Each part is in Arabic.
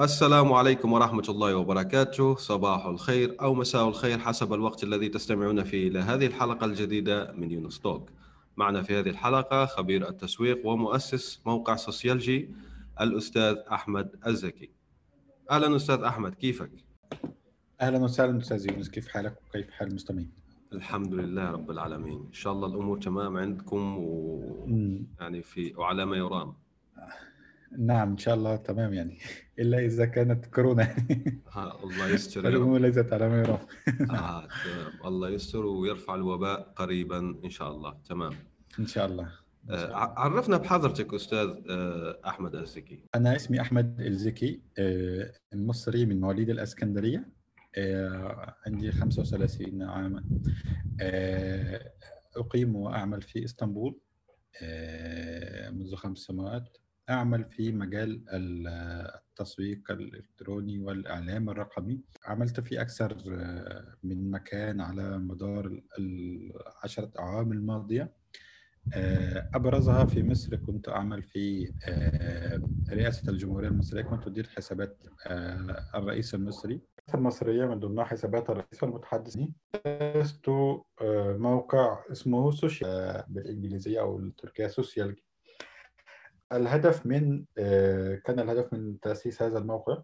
السلام عليكم ورحمة الله وبركاته. صباح الخير أو مساء الخير حسب الوقت الذي تستمعون فيه إلى هذه الحلقة الجديدة من يونس توك. معنا في هذه الحلقة خبير التسويق ومؤسس موقع سوشيالجي الأستاذ أحمد الزكي. أهلا أستاذ أحمد كيفك؟ أهلا وسهلا أستاذ يونس كيف حالك وكيف حال المستمعين؟ الحمد لله رب العالمين. إن شاء الله الأمور تمام عندكم ويعني في وعلى ما يرام. نعم إن شاء الله تمام يعني. إلا إذا كانت كورونا. الله يستر الأمور ليست على ما يرام. آه الله يستر ويرفع الوباء قريبا إن شاء الله. تمام. إن شاء الله. آه عرفنا بحضرتك أستاذ آه أحمد الزكي. أنا اسمي أحمد الزكي آه المصري من مواليد الإسكندرية. عندي 35 عاما. أقيم وأعمل في إسطنبول منذ خمس سنوات. أعمل في مجال التسويق الإلكتروني والإعلام الرقمي. عملت في أكثر من مكان على مدار العشرة أعوام الماضية. أبرزها في مصر كنت أعمل في رئاسة الجمهورية المصرية. كنت أدير حسابات الرئيس المصري. المصرية من ضمنها حسابات الرئيس والمتحدثين أسست موقع اسمه سوشيال بالإنجليزية أو التركية سوشيال الهدف من كان الهدف من تأسيس هذا الموقع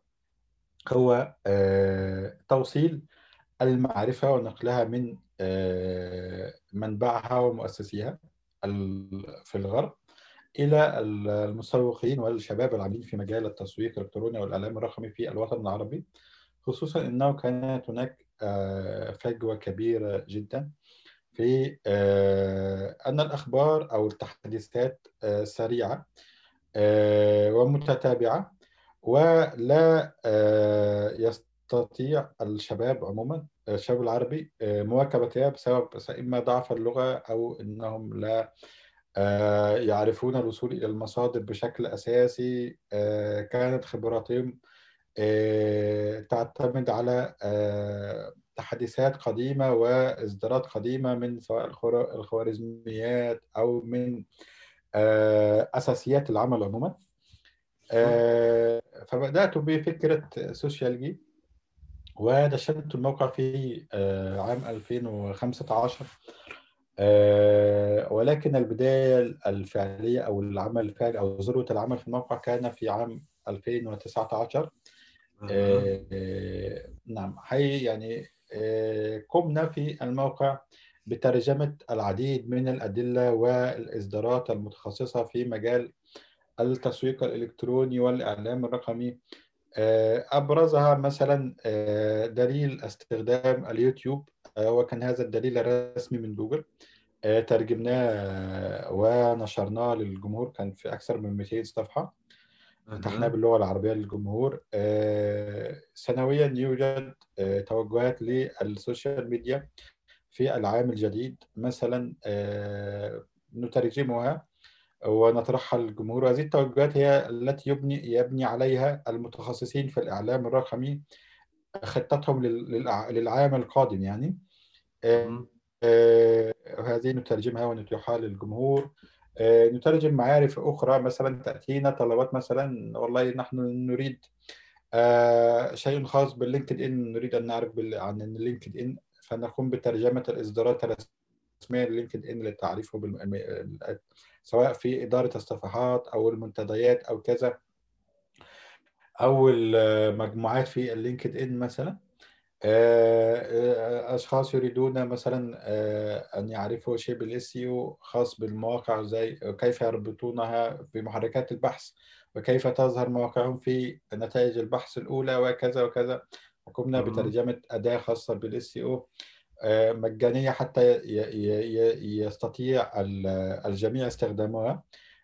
هو توصيل المعرفة ونقلها من منبعها ومؤسسيها في الغرب إلى المسوقين والشباب العاملين في مجال التسويق الإلكتروني والإعلام الرقمي في الوطن العربي. خصوصا أنه كانت هناك فجوة كبيرة جدا في أن الأخبار أو التحديثات سريعة ومتتابعة ولا يستطيع الشباب عموما الشباب العربي مواكبتها بسبب إما ضعف اللغة أو أنهم لا يعرفون الوصول إلى المصادر بشكل أساسي كانت خبراتهم تعتمد على تحديثات قديمة وإصدارات قديمة من سواء الخوارزميات أو من أساسيات العمل عموما. فبدأت بفكرة سوشيالجي ودشنت الموقع في عام 2015 ولكن البداية الفعلية أو العمل الفعلي أو ذروة العمل في الموقع كان في عام 2019 أه. نعم حي يعني قمنا في الموقع بترجمة العديد من الأدلة والإصدارات المتخصصة في مجال التسويق الإلكتروني والإعلام الرقمي. أبرزها مثلا دليل استخدام اليوتيوب. وكان هذا الدليل الرسمي من جوجل. ترجمناه ونشرناه للجمهور. كان في أكثر من 200 صفحة. فتحناه باللغة العربية للجمهور. سنويا يوجد توجهات للسوشيال ميديا. في العام الجديد مثلا نترجمها ونطرحها للجمهور. هذه التوجهات هي التي يبني يبني عليها المتخصصين في الإعلام الرقمي خطتهم للعام القادم يعني. هذه نترجمها ونتيحها للجمهور. نترجم معارف أخرى مثلا تأتينا طلبات مثلا والله نحن نريد شيء خاص باللينكد إن نريد أن نعرف عن اللينكد إن. فنقوم بترجمة الإصدارات الرسمية للينكد إن للتعريف. سواء في إدارة الصفحات أو المنتديات أو كذا أو المجموعات في اللينكد إن مثلا أشخاص يريدون مثلا أن يعرفوا شيء بال SEO خاص بالمواقع زي كيف يربطونها بمحركات البحث وكيف تظهر مواقعهم في نتائج البحث الأولى وكذا وكذا قمنا بترجمة أداة خاصة بال SEO مجانية حتى يستطيع الجميع استخدامها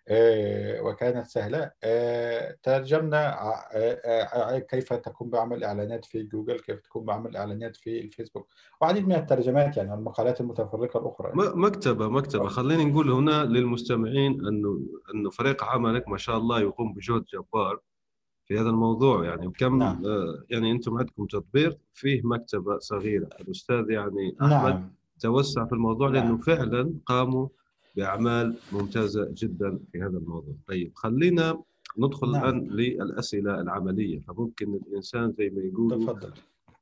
آه، وكانت سهلة. آه، ترجمنا آه، آه، كيف تقوم بعمل إعلانات في جوجل كيف تقوم بعمل إعلانات في الفيسبوك وعديد من الترجمات يعني المقالات المتفرقة الأخرى م- مكتبة مكتبة. خليني نقول هنا للمستمعين إنه إنه فريق عملك ما شاء الله يقوم بجهد جبار. في هذا الموضوع يعني وكم نعم. آه، يعني أنتم عندكم تطبيق فيه مكتبة صغيرة الأستاذ يعني أحمد نعم توسع في الموضوع نعم. لأنه فعلا قاموا بأعمال ممتازة جدا في هذا الموضوع طيب خلينا ندخل نعم. الآن للأسئلة العملية فممكن الإنسان زي ما يقولوا تفضل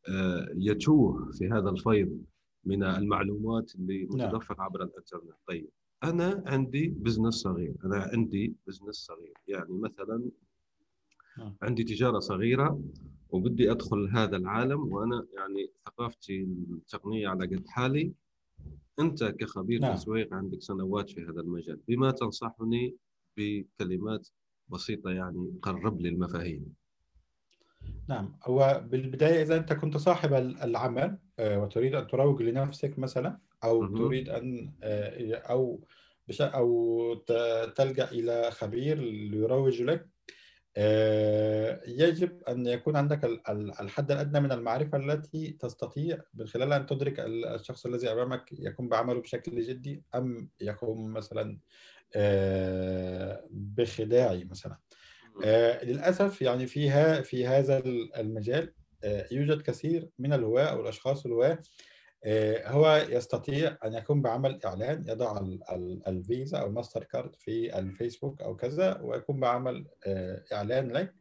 آه، يتوه في هذا الفيض من المعلومات اللي نعم. متدفقة عبر الإنترنت طيب أنا عندي business صغير أنا عندي business صغير يعني مثلا نعم. عندي تجارة صغيرة وبدي أدخل هذا العالم وأنا يعني ثقافتي التقنية على قد حالي. أنت كخبير نعم. تسويق عندك سنوات في هذا المجال. بما تنصحني بكلمات بسيطة يعني قرب لي المفاهيم. نعم. هو بالبداية إذا أنت كنت صاحب ال- العمل آه، وتريد أن تروج لنفسك مثلا أو مهم. تريد أن آه، أو بش أو ت- تلجأ إلى خبير ليروج لك يجب أن يكون عندك ال- ال- الحد الأدنى من المعرفة التي تستطيع من خلالها أن تدرك ال- الشخص الذي أمامك يقوم بعمله بشكل جدي أم يقوم مثلا آه، بخداعي مثلا. آه، للأسف يعني فيها في هذا المجال آه، يوجد كثير من الهواة أو الأشخاص الهواة آه، هو يستطيع أن يقوم بعمل إعلان يضع ال- ال- الفيزا أو الماستر كارد في الفيسبوك أو كذا ويقوم بعمل آه، إعلان لك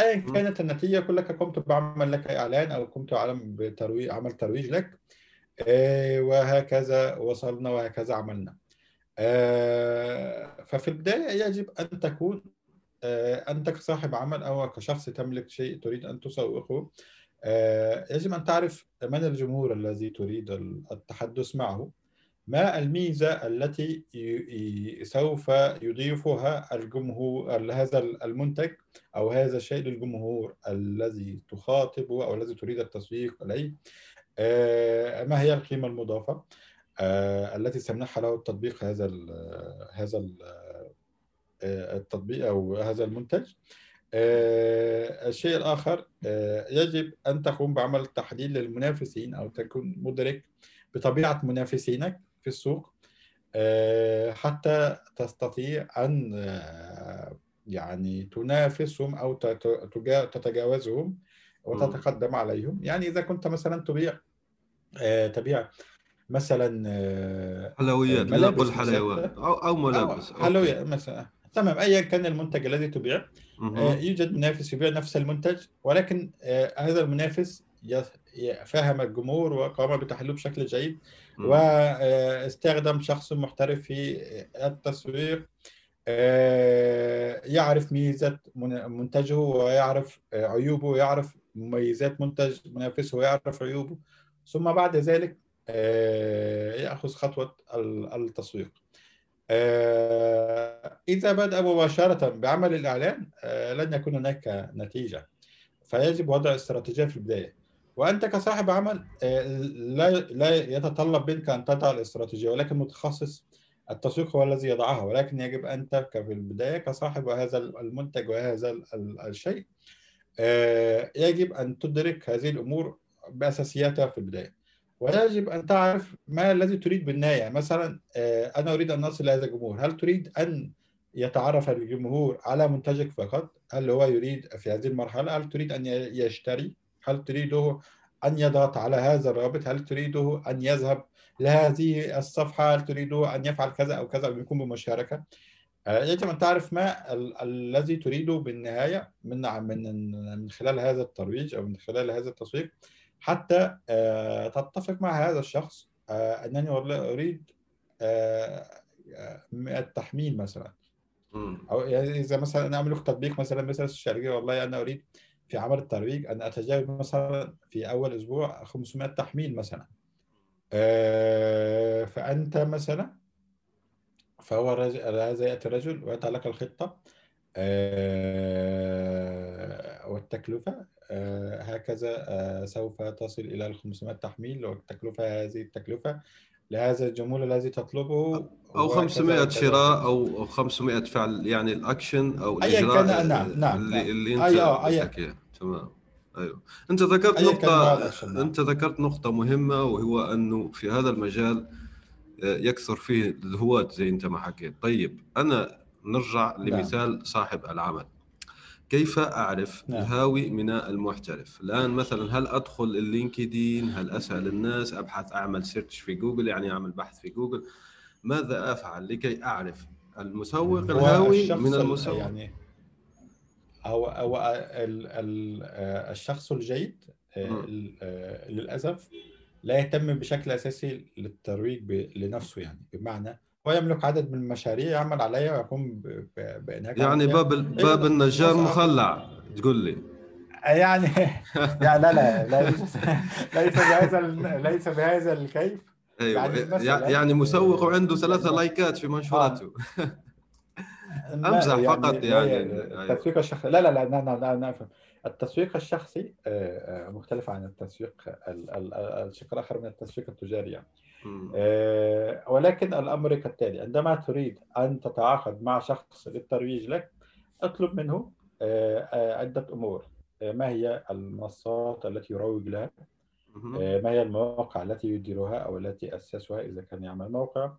مم. كانت النتيجة قالك قمت بعمل لك إعلان أو قمت بترويج عمل ترويج لك آه، وهكذا وصلنا وهكذا عملنا آه، ففي البداية يجب أن تكون آه، أنت كصاحب عمل أو كشخص تملك شيء تريد أن تسوقه آه، يجب أن تعرف من الجمهور الذي تريد التحدث معه؟ ما الميزة التي سوف يضيفها الجمهور هذا المنتج أو هذا الشيء للجمهور الذي تخاطبه أو الذي تريد التسويق إليه؟ آه، ما هي القيمة المضافة؟ آه، التي سيمنحها له التطبيق هذا هذا ال- آه، التطبيق أو هذا المنتج؟ آه، الشيء الآخر آه، يجب أن تقوم بعمل تحليل للمنافسين أو تكون مدرك بطبيعة منافسينك في السوق آه، حتى تستطيع أن آه، يعني تنافسهم أو تت- تجا- تتجاوزهم وتتقدم عليهم. يعني إذا كنت مثلا تبيع آه، تبيع مثلا آه، حلويات ملابس لنقل مثلاً. حلويات أو أو ملابس أو حلويات مثلا. تمام ايا كان المنتج الذي تبيع. آه، يوجد منافس يبيع نفس المنتج ولكن آه، هذا المنافس فهم الجمهور وقام بتحليله بشكل جيد. واستخدم شخص محترف في التسويق آه، يعرف ميزة من- منتجه ويعرف عيوبه ويعرف مميزات منتج منافسه ويعرف عيوبه ثم بعد ذلك يأخذ خطوة ال- التسويق إذا بدأ مباشرة بعمل الإعلان آه، لن يكون هناك نتيجة. فيجب وضع استراتيجية في البداية. وأنت كصاحب عمل آه، لا لا يتطلب منك أن تضع الاستراتيجية ولكن متخصص. التسويق هو الذي يضعها ولكن يجب أنت في البداية كصاحب هذا المنتج وهذا ال- ال- الشيء. آه، يجب أن تدرك هذه الأمور بأساسياتها في البداية. ويجب أن تعرف ما الذي تريد بالنهاية. يعني مثلا آه، أنا أريد أن أصل إلى هذا الجمهور. هل تريد أن يتعرف الجمهور على منتجك فقط؟ هل هو يريد في هذه المرحلة؟ هل تريد ي- يشتري؟ هل تريده أن يضغط على هذا الرابط؟ هل تريده أن يذهب لهذه الصفحة؟ هل تريده أن يفعل كذا أو كذا أو يكون بمشاركة؟ آه، يجب أن تعرف ما ال- الذي تريده بالنهاية من من من خلال هذا الترويج أو من خلال هذا التسويق حتى آه، تتفق مع هذا الشخص آه، أنني والله أريد آه، آه، التحميل مثلا. أو يعني إذا مثلا أنا أعمل لك تطبيق مثلا مثلا الشركة والله أنا أريد في عمل الترويج أن أتجاوز مثلا في أول أسبوع 500 تحميل مثلا فأنت مثلا فهو هذا يأتي الرجل ويضع لك الخطة والتكلفة آه، هكذا آه، سوف تصل إلى ال 500 تحميل والتكلفة هذه التكلفة لهذا الجمهور الذي تطلبه أو وكذا 500 وكذا شراء. أو أو 500 فعل يعني الأكشن أو الاجراء كان، نعم، نعم، اللي, نعم. اللي أنت أي- آه، أي- بدك اياه تمام أيوه أنت ذكرت نقطة نعم. أنت ذكرت نقطة مهمة وهو أنه في هذا المجال آه، يكثر فيه الهواة زي أنت ما حكيت طيب أنا نرجع نعم. لمثال صاحب العمل كيف أعرف نعم. الهاوي من المحترف؟ الآن مثلا هل أدخل اللينكدين هل أسأل الناس؟ أبحث أعمل search في جوجل يعني أعمل بحث في جوجل. ماذا أفعل لكي أعرف المسوق الهاوي من ال- المسوق؟ يعني هو هو ال ال الشخص الجيد آه، آه، للأسف لا يهتم بشكل أساسي للترويج لنفسه يعني. بمعنى هو يملك عدد من المشاريع يعمل عليها ويقوم ب- ب- بانهاج يعني. باب ال- باب أيوة، النجار بس- مخلع تقول لي يعني يعني لا لا ليس ليس بهذا ليس بهذا الكيف أيوه يعني يعني, يعني مسوق آه، وعنده ثلاثة يعني- لايكات في منشوراته ما- أمزح فقط يعني. التسويق الشخصي لا لا لا لا لا, لا, لا. التسويق الشخصي آه، آه، مختلف عن التسويق ال- ال- ال- الشق الآخر من التسويق التجاري يعني. آه، ولكن الأمر كالتالي عندما تريد أن تتعاقد مع شخص للترويج لك اطلب منه آه، آه، عدة أمور. ما هي المنصات التي يروج لها؟ ما هي المواقع التي يديرها أو التي أسسها إذا كان يعمل موقع؟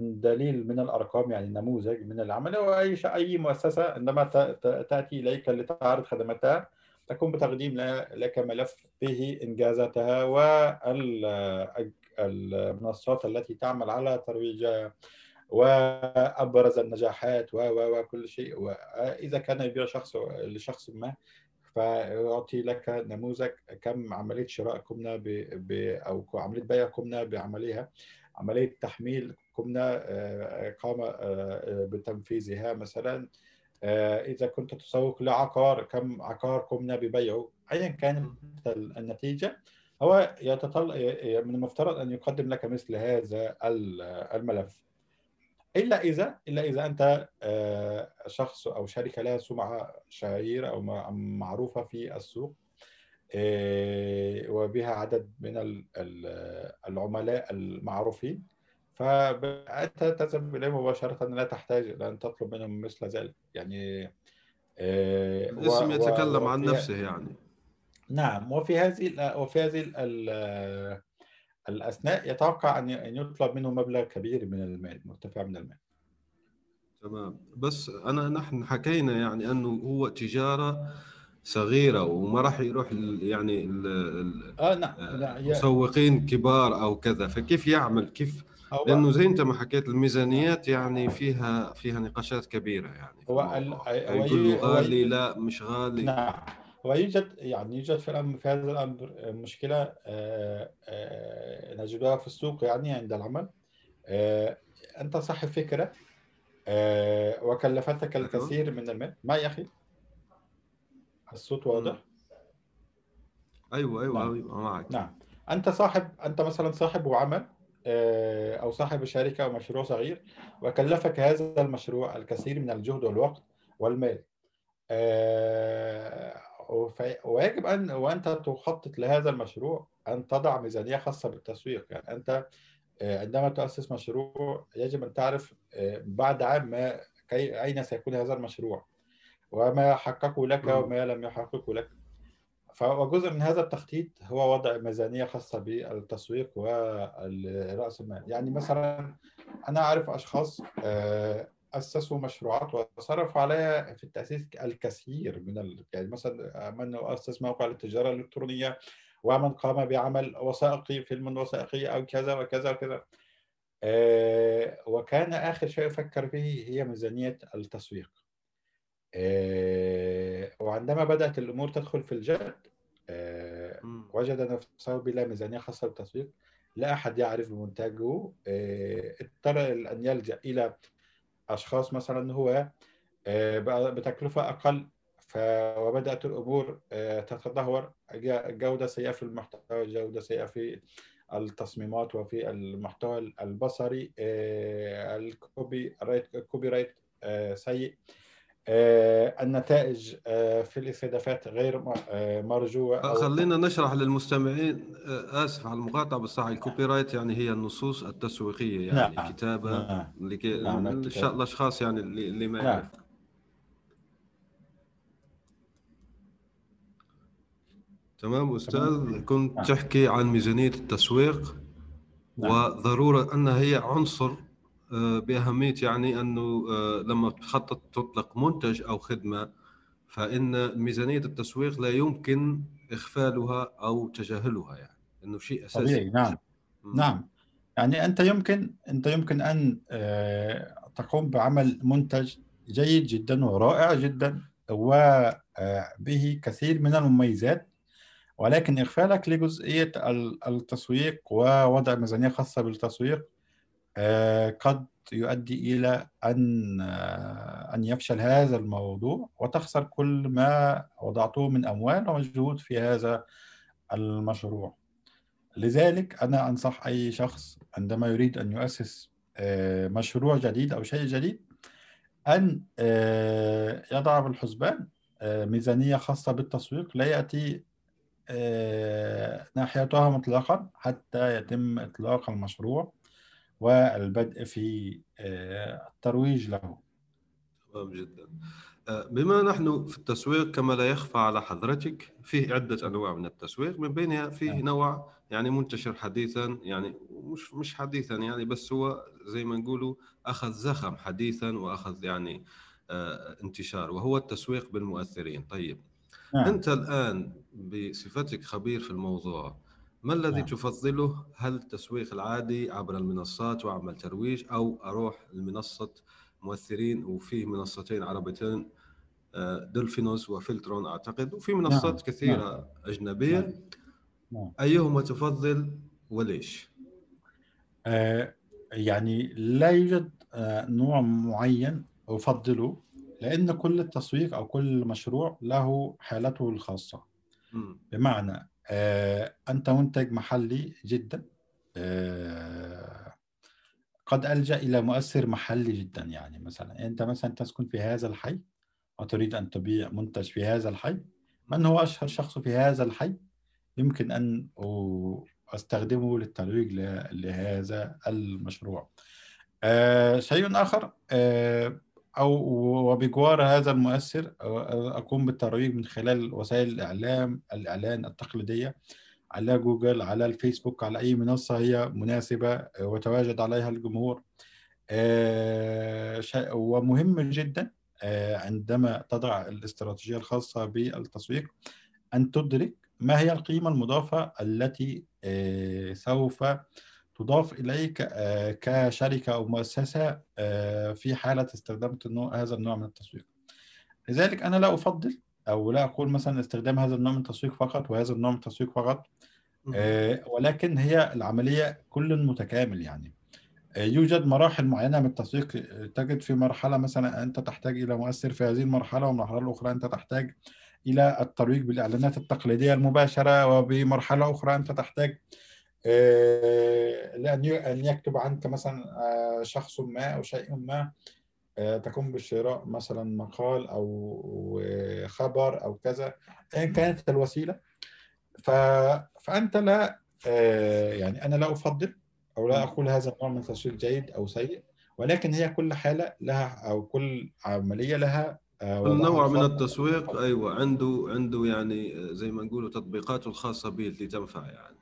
دليل من الأرقام يعني نموذج من العمل أو أي شيء- أي مؤسسة عندما ت- ت- تأتي إليك لتعرض خدماتها تقوم بتقديم لك ملف فيه إنجازاتها والمنصات التي تعمل على ترويجها وأبرز النجاحات و وكل شيء وإذا كان يبيع شخص لشخص ما فيعطي لك نموذج كم عملية شراء قمنا. أو عملية بيع قمنا بعملها عملية تحميل قمنا آه، قام آه، بتنفيذها مثلا آه، إذا كنت تسوق لعقار كم عقار قمنا ببيعه؟ أيا كانت النتيجة. هو يتطلع من المفترض أن يقدم لك مثل هذا ال- الملف. إلا إذا إلا إذا أنت آه، شخص أو شركة لها سمعة شهيرة أو مع- معروفة في السوق آه، وبها عدد من ال- ال- العملاء المعروفين. فأنت تذهب إليهم مباشرة لا تحتاج إلى أن تطلب منهم مثل ذلك. يعني آه، الاسم و- يتكلم عن نفسه يعني. نعم وفي هذه وفي هذه ال- الأثناء يتوقع أن يطلب منه مبلغ كبير من المال مرتفع من المال. تمام. بس أنا نحن حكينا يعني أنه هو تجارة صغيرة وما راح يروح ال- يعني ال- ال- آه نعم مسوقين كبار أو كذا. فكيف يعمل؟ كيف لأنه زي أنت ما حكيت الميزانيات يعني فيها فيها نقاشات كبيرة يعني. هو يقول غالي لا مش غالي. نعم. ويوجد يعني يوجد في الأمر في هذا الأمر مشكلة آه، آه، نجدها في السوق يعني عند العمل. آه، أنت صاحب فكرة. آه، وكلفتك أيوه. الكثير من المال. ما يا أخي؟ الصوت واضح؟ أيوه أيوه نعم. أيوه معك. نعم. أنت صاحب أنت مثلا صاحب عمل آه، أو صاحب شركة أو مشروع صغير وكلفك هذا المشروع الكثير من الجهد والوقت والمال. آه، ويجب أن وأنت تخطط لهذا المشروع أن تضع ميزانية خاصة بالتسويق. يعني أنت آه، عندما تؤسس مشروع يجب أن تعرف آه، بعد عام ما أين سيكون هذا المشروع وما حققه لك. وما لم يحققه لك. فجزء من هذا التخطيط هو وضع ميزانية خاصة بالتسويق ورأس المال. يعني مثلا أنا أعرف أشخاص آه، أسسوا مشروعات وصرفوا عليها في التأسيس الكثير من ال... يعني مثلا من أسس موقع للتجارة الإلكترونية ومن قام بعمل وثائقي فيلم وثائقي أو كذا وكذا وكذا. آه، وكان آخر شيء يفكر به هي ميزانية التسويق. وعندما بدأت الأمور تدخل في الجد آه،. وجد نفسه بلا ميزانية خاصة بالتسويق لا أحد يعرف بمنتجه آه، اضطر أن يلجأ إلى أشخاص مثلا هو آه، بتكلفة أقل. وبدأت الأمور آه، تتدهور جودة سيئة في المحتوى جودة سيئة في التصميمات وفي المحتوى البصري آه، ال copywrite ال copywrite آه، سيء آه، النتائج آه، في الاستهدافات غير آه، مرجوة خلينا نشرح للمستمعين آه، آسف على المقاطعة بس ال copywrite يعني هي النصوص التسويقية يعني نعم، كتابة نعم. لكي نعم، الكتابة. الاشخاص يعني اللي اللي ما نعم. تمام أستاذ كنت نعم. تحكي عن ميزانية التسويق نعم. وضرورة انها هي عنصر آه، بأهمية يعني أنه آه، لما تخطط تطلق منتج أو خدمة فإن ميزانية التسويق لا يمكن إغفالها أو تجاهلها يعني إنه شيء أساسي. طبيعي نعم. مم. نعم. يعني أنت يمكن أنت يمكن أن آه، تقوم بعمل منتج جيد جدا ورائع جدا وبه كثير من المميزات ولكن إغفالك لجزئية ال- التسويق ووضع ميزانية خاصة بالتسويق آه، قد يؤدي إلى أن آه، أن يفشل هذا الموضوع وتخسر كل ما وضعته من أموال ومجهود في هذا المشروع. لذلك أنا أنصح أي شخص عندما يريد أن يؤسس آه، مشروع جديد أو شيء جديد آه، يضع بالحسبان آه، ميزانية خاصة بالتسويق لا يأتي آه، ناحيتها مطلقا حتى يتم إطلاق المشروع. والبدء في آه، الترويج له. تمام جدا. آه، بما نحن في التسويق كما لا يخفى على حضرتك فيه عدة أنواع من التسويق من بينها فيه نعم. نوع يعني منتشر حديثا يعني مش مش حديثا يعني بس هو زي ما نقولوا أخذ زخم حديثا وأخذ يعني آه، انتشار وهو التسويق بالمؤثرين. طيب نعم. أنت الآن بصفتك خبير في الموضوع ما الذي نعم. تفضله هل التسويق العادي عبر المنصات وعمل ترويج أو أروح لمنصة مؤثرين وفي منصتين عربيتين آه، دولفينوس وفلترون أعتقد وفي منصات نعم. كثيرة أجنبية نعم. نعم. أيهما تفضل وليش؟ آه، يعني لا يوجد آه، نوع معين أفضله لأن كل التسويق أو كل مشروع له حالته الخاصة مم. بمعنى أنت منتج محلي جدا. آه، قد ألجأ إلى مؤثر محلي جدا يعني. مثلا أنت مثلا تسكن في هذا الحي وتريد أن تبيع منتج في هذا الحي. من هو أشهر شخص في هذا الحي؟ يمكن أن أستخدمه للترويج لهذا المشروع. آه، شيء آخر آه، أو وبجوار هذا المؤثر أقوم بالترويج من خلال وسائل الإعلام الإعلان التقليدية على جوجل على الفيسبوك على أي منصة هي مناسبة وتواجد عليها الجمهور. ومهم جدا عندما تضع الاستراتيجية الخاصة بالتسويق أن تدرك ما هي القيمة المضافة التي سوف تضاف إليك آه، كشركة أو مؤسسة آه، في حالة استخدام هذا النوع من التسويق لذلك أنا لا أفضل أو لا أقول مثلا استخدام هذا النوع من التسويق فقط وهذا النوع من التسويق فقط. آه، ولكن هي العملية كل متكامل يعني يوجد مراحل معينة من التسويق تجد في مرحلة مثلا أنت تحتاج إلى مؤثر في هذه المرحلة والمرحلة الأخرى أنت تحتاج إلى الترويج بالإعلانات التقليدية المباشرة وبمرحلة أخرى أنت تحتاج أن يكتب عنك مثلا آه، شخص ما أو شيء ما آه، تقوم بشراء مثلا مقال أو آه، خبر أو كذا أيا كانت الوسيلة. فأنت لا آه، يعني أنا لا أفضل أو لا أقول هذا النوع من التسويق جيد أو سيء ولكن هي كل حالة لها أو كل عملية لها آه، كل وضعها نوع من. التسويق أيوة عنده عنده يعني آه، زي ما نقولوا تطبيقاته الخاصة به اللي تنفع يعني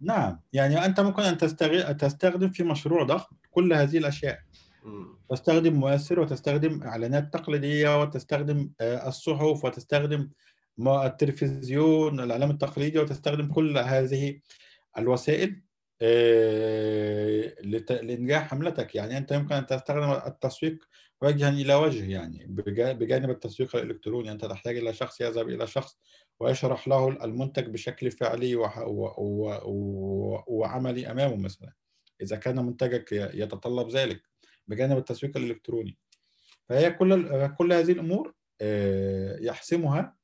نعم. يعني أنت ممكن أن تستغل... تستخدم في مشروع ضخم كل هذه الأشياء. مم. تستخدم مؤثر وتستخدم إعلانات تقليدية وتستخدم آه، الصحف وتستخدم التلفزيون الإعلام التقليدي وتستخدم كل هذه الوسائل. لإنجاح حملتك. يعني أنت يمكن أن تستخدم التسويق وجها إلى وجه يعني بجا- بجانب التسويق الإلكتروني. أنت تحتاج إلى شخص يذهب إلى شخص ويشرح له المنتج بشكل فعلي وعملي أمامه مثلا. إذا كان منتجك يتطلب ذلك بجانب التسويق الإلكتروني. فهي كل كل هذه الأمور آه، يحسمها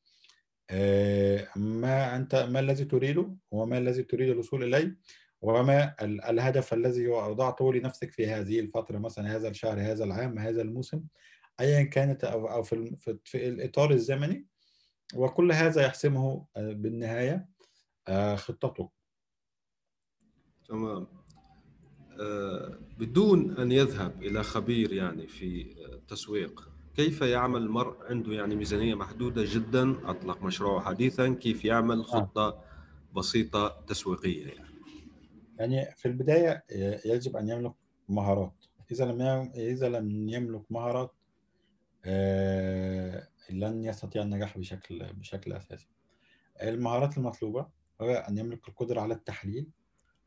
آه، ما أنت ما الذي تريده وما الذي تريد الوصول إليه. وما ال- الهدف الذي وضعته لنفسك في هذه الفترة مثلا هذا الشهر هذا العام هذا الموسم ايا كانت أو في في الإطار الزمني. وكل هذا يحسمه آه، بالنهاية آه، خطته. تمام. آه، بدون أن يذهب إلى خبير يعني في التسويق كيف يعمل المرء؟ عنده يعني ميزانية محدودة جدا أطلق مشروعه حديثا كيف يعمل خطة بسيطة تسويقية يعني؟ يعني في البداية آه، يجب أن يملك مهارات. إذا لم إذا لم يملك مهارات آه، لن يستطيع النجاح بشكل بشكل أساسي. المهارات المطلوبة هو أن يملك القدرة على التحليل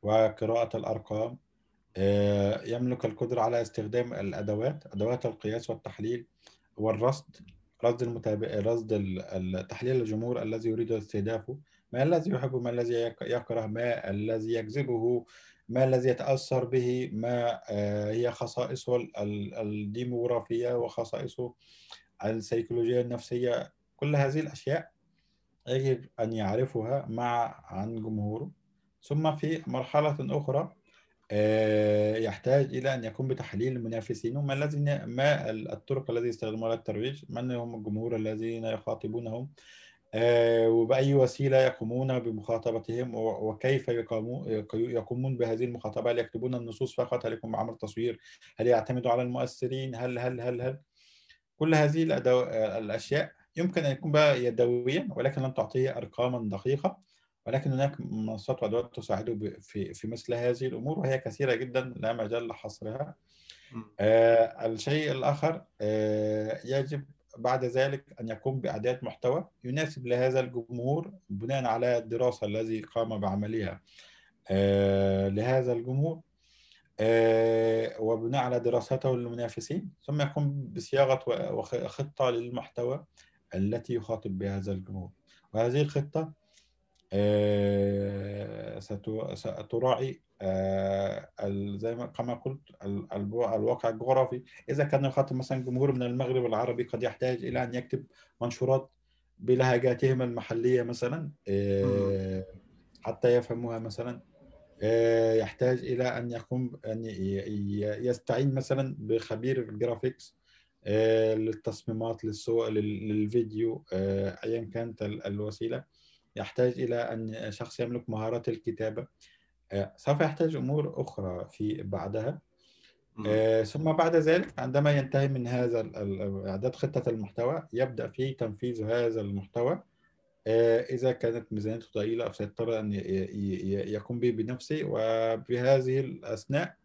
وقراءة الأرقام آه، يملك القدرة على استخدام الأدوات أدوات القياس والتحليل والرصد رصد المتابع رصد تحليل الجمهور الذي يريد استهدافه ما الذي يحبه ما الذي يك- يكره ما الذي يجذبه ما الذي يتأثر به ما آه، هي خصائصه ال- ال- الديموغرافية وخصائصه السيكولوجية النفسية. كل هذه الأشياء يجب أن يعرفها مع عن جمهوره. ثم في مرحلة أخرى آه، يحتاج إلى أن يقوم بتحليل منافسينه ما الذي ما الطرق التي يستخدمونها للترويج؟ من هم الجمهور الذين يخاطبونهم؟ وبأي وسيلة يقومون بمخاطبتهم وكيف يقومون يقومون بهذه المخاطبة؟ هل يكتبون النصوص فقط؟ هل يكون عمل تصوير؟ هل يعتمدوا على المؤثرين؟ هل هل هل هل؟ كل هذه الأدو... الأشياء يمكن أن يكون بقى يدويا ولكن لن تعطيه أرقاما دقيقة ولكن هناك منصات وأدوات تساعده في في مثل هذه الأمور وهي كثيرة جدا لا مجال لحصرها. آه، الشيء الآخر آه، يجب بعد ذلك أن يقوم بإعداد محتوى يناسب لهذا الجمهور بناء على الدراسة الذي قام بعملها آه، لهذا الجمهور آه، وبناء على دراسته للمنافسين ثم يقوم بصياغة خطة للمحتوى التي يخاطب بها هذا الجمهور. وهذه الخطة آه، ستراعي زي ما كما قلت الواقع الجغرافي. إذا كان يخاطب مثلا جمهور من المغرب العربي قد يحتاج إلى أن يكتب منشورات بلهجاتهم المحلية مثلا آه، حتى يفهموها مثلا. آه، يحتاج إلى أن يقوم ي- يستعين مثلا بخبير الجرافيكس آه، للتصميمات للصور لل- للفيديو آه، أيا كانت ال- الوسيلة. يحتاج إلى أن شخص يملك مهارات الكتابة. آه، سوف يحتاج أمور أخرى في بعدها. آه، ثم بعد ذلك عندما ينتهي من هذا إعداد خطة المحتوى يبدأ في تنفيذ هذا المحتوى. آه، إذا كانت ميزانيته ضئيلة سيضطر أن ي- ي- يقوم به بنفسه. وبهذه الأثناء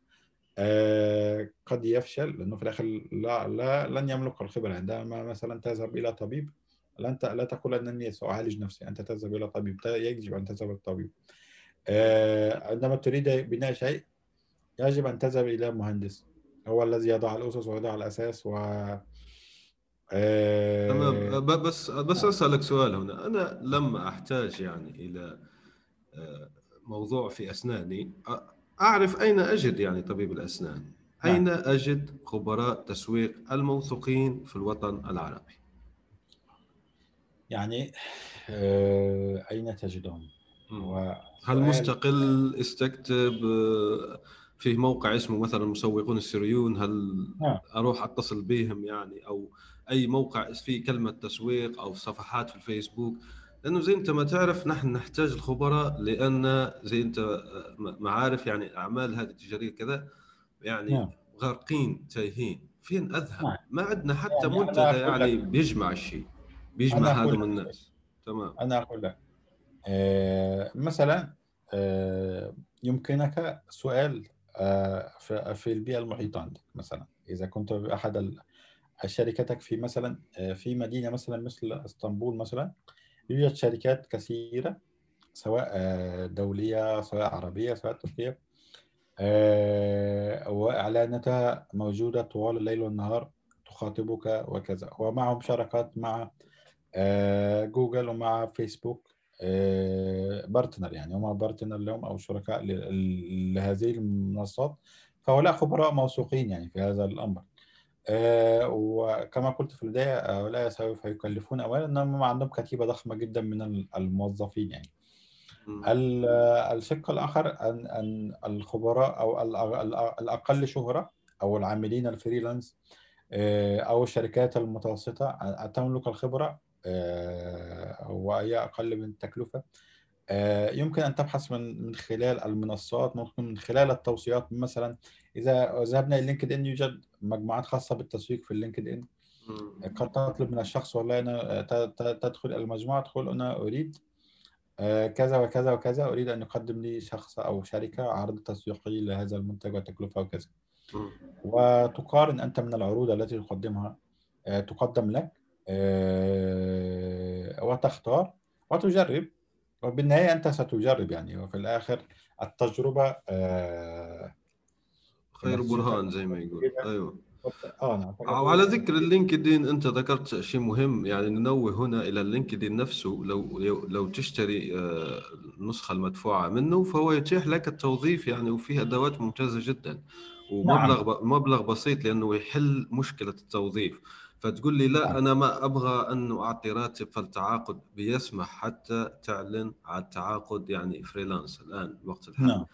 آه، قد يفشل لأنه في الآخر لا, لا لن يملك الخبرة. عندما مثلا تذهب إلى طبيب ت- لا تقول أنني سأعالج نفسي. أنت تذهب إلى طبيب يجب أن تذهب إلى الطبيب عندما تريد بناء شيء يجب أن تذهب إلى مهندس. هو الذي يضع الأسس ويضع الأساس و آه، تمام. بس بس أسألك سؤال هنا. أنا لما أحتاج يعني إلى آه، موضوع في أسناني. أعرف أين أجد يعني طبيب الأسنان؟ أين أجد خبراء تسويق الموثوقين في الوطن العربي؟ يعني آه، أين تجدهم؟ هو هل مستقل استكتب آه، في موقع اسمه مثلا المسوقون السريون؟ هل نعم. أروح أتصل بهم يعني؟ أو أي موقع فيه كلمة تسويق أو صفحات في الفيسبوك؟ لأنه زي أنت ما تعرف نحن نحتاج الخبراء لأن زي أنت آه، معارف يعني أعمال هذه التجارية كذا يعني نعم. غارقين تايهين. فين أذهب؟ نعم. ما عندنا حتى يعني منتدى يعني بيجمع الشيء بيجمع هذا من الناس. تمام. أنا أقول لك. مثلا آه، يمكنك سؤال آه، في البيئة المحيطة عندك مثلا. إذا كنت بأحد ال- شركتك في مثلا آه، في مدينة مثلا مثل إسطنبول مثلا يوجد شركات كثيرة سواء آه، دولية سواء عربية سواء تركية آه، وإعلاناتها موجودة طوال الليل والنهار تخاطبك وكذا. ومعهم شراكات مع آه، جوجل ومع فيسبوك. آه، partner يعني هم partner لهم أو شركاء لهذه المنصات. فهؤلاء خبراء موثوقين يعني في هذا الأمر. آه، وكما قلت في البداية هؤلاء سوف يكلفون اموالا أنهم عندهم كتيبة ضخمة جدا من الموظفين يعني. الشق الآخر أن أن الخبراء أو ال- ال- الأقل شهرة أو العاملين الفريلانس آه، أو الشركات المتوسطة تملك الخبرة آه، وهي أقل من التكلفه آه، يمكن أن تبحث من من خلال المنصات ممكن من خلال التوصيات. مثلا إذا ذهبنا إلى لينكد ان يوجد مجموعات خاصة بالتسويق في اللينكد ان قد تطلب من الشخص والله أنا تدخل المجموعة تقول أنا أريد كذا وكذا وكذا أريد أن يقدم لي شخص أو شركة عرض تسويقي لهذا المنتج وتكلفة وكذا. وتقارن أنت من العروض التي تقدمها تقدم لك. وتختار وتجرب. وبالنهاية أنت ستجرب يعني. وفي الآخر التجربة خير برهان زي ما يقول. أيوه. آه نعم. وعلى ذكر ال LinkedIn أنت ذكرت شيء مهم يعني ننوه هنا إلى ال LinkedIn نفسه. لو لو تشتري النسخة المدفوعة منه فهو يتيح لك التوظيف يعني وفيه أدوات ممتازة جدا. ومبلغ نعم. مبلغ بسيط لأنه يحل مشكلة التوظيف. فتقول لي لا نعم. أنا ما أبغى انه أعطي راتب فالتعاقد بيسمح حتى تعلن على التعاقد يعني فريلانس الآن الوقت الحالي نعم.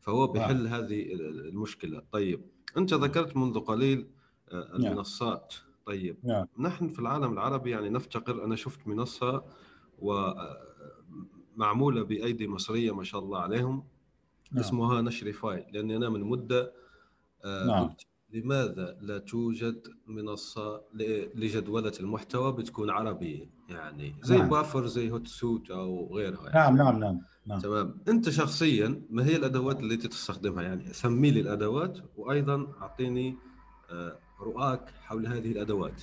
فهو بيحل نعم. هذه المشكلة طيب أنت ذكرت منذ قليل آه، نعم. المنصات طيب نعم. نحن في العالم العربي يعني نفتقر أنا شفت منصة ومعموله آه، بأيدي مصرية ما شاء الله عليهم نعم. اسمها نشريفاي لأني أنا من مدة آه، نعم. لماذا لا توجد منصة لجدولة المحتوى بتكون عربية؟ يعني زي نعم. بافر زي هوت سوت أو غيرها يعني. نعم نعم نعم نعم. تمام. أنت شخصيا ما هي الأدوات التي تستخدمها؟ يعني سمي لي الأدوات وأيضا أعطيني آه، رؤاك حول هذه الأدوات.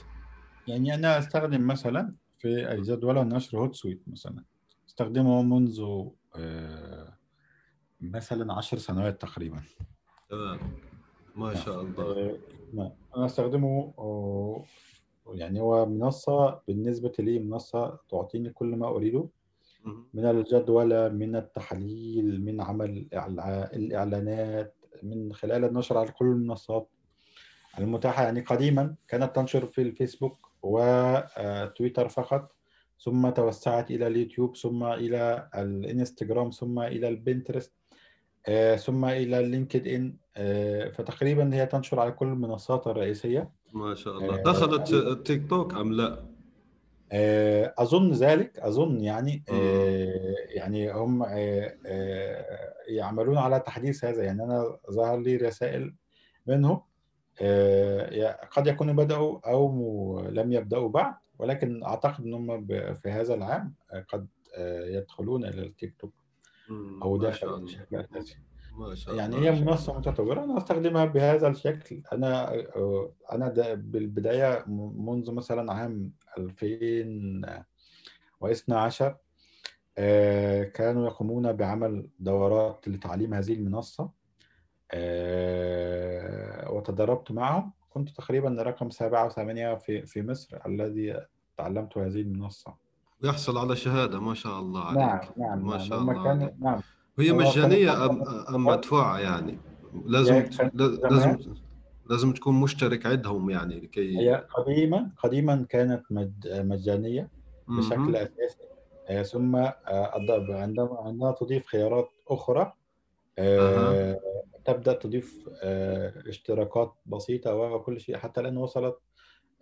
يعني أنا أستخدم مثلا في الجدول النشر هوت سويت مثلا. أستخدمه منذ آه، مثلا عشر سنوات تقريبا. تمام. ما نعم. شاء الله. آه، نعم. أنا أستخدمه آه، يعني هو منصة بالنسبة لي منصة تعطيني كل ما أريده. من الجدولة من التحليل من عمل الإعلانات من خلال النشر على كل المنصات المتاحة. يعني قديما كانت تنشر في الفيسبوك وتويتر فقط ثم توسعت إلى اليوتيوب ثم إلى الإنستغرام ثم إلى البنترست. آه، ثم إلى اللينكد إن. آه، فتقريبا هي تنشر على كل المنصات الرئيسية. ما شاء الله. آه، دخلت التيك توك أم لا؟ أظن ذلك أظن يعني يعني هم يعملون على تحديث هذا. يعني أنا ظهر لي رسائل منهم قد يكونوا بدأوا أو لم يبدأوا بعد ولكن أعتقد انهم في هذا العام قد يدخلون إلى التيك توك. أو داخل بشكل اساسي ما شاء الله يعني هي منصة متطورة. أنا أستخدمها بهذا الشكل. أنا أنا بالبداية منذ مثلا عام 2012 آه، كانوا يقومون بعمل دورات لتعليم هذه المنصة آه، وتدربت معهم. كنت تقريبا رقم سبعة وثمانية في في مصر الذي تعلمت هذه المنصة. يحصل على شهادة ما شاء الله عليك. نعم نعم. ما نعم. شاء الله كان نعم. هي مجانية ام أم مدفوعة يعني؟ لازم لازم لازم تكون مشترك عندهم يعني لكي هي قديما قديما كانت مجانية بشكل أساسي. آه، ثم آه، عندما عندما تضيف خيارات أخرى أه. تبدأ تضيف اشتراكات بسيطة وكل شيء. حتى الآن وصلت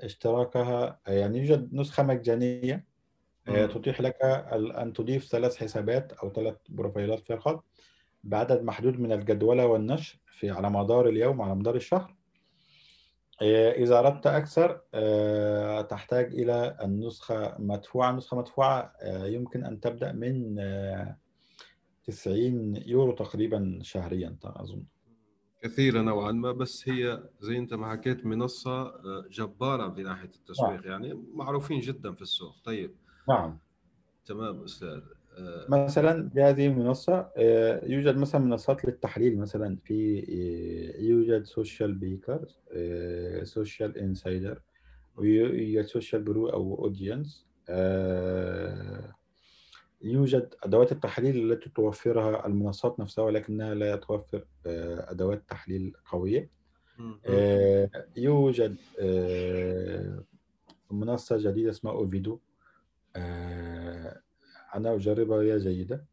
اشتراكها يعني يوجد نسخة مجانية آه، تتيح لك أن تضيف ثلاث حسابات أو ثلاث بروفايلات فقط بعدد محدود من الجدولة والنشر في على مدار اليوم على مدار الشهر. آه، إذا أردت أكثر آه، تحتاج إلى النسخة مدفوعة. النسخة مدفوعة يمكن أن تبدأ من 90 يورو تقريبا شهريا أظن. كثيرة نوعا ما بس هي زي أنت ما حكيت منصة جبارة في ناحية التسويق يعني معروفين جدا في السوق. طيب نعم. تمام أستاذ. آه، مثلا بهذه المنصة آه، يوجد مثلا منصات للتحليل مثلا في آه، يوجد Socialbakers Socialinsider ويوجد SocialBro أو Audiense يوجد أدوات التحليل التي توفرها المنصات نفسها ولكنها لا توفر أدوات تحليل قوية. يوجد منصة جديدة اسمها اوفيدو أنا أجربها وهي جيدة.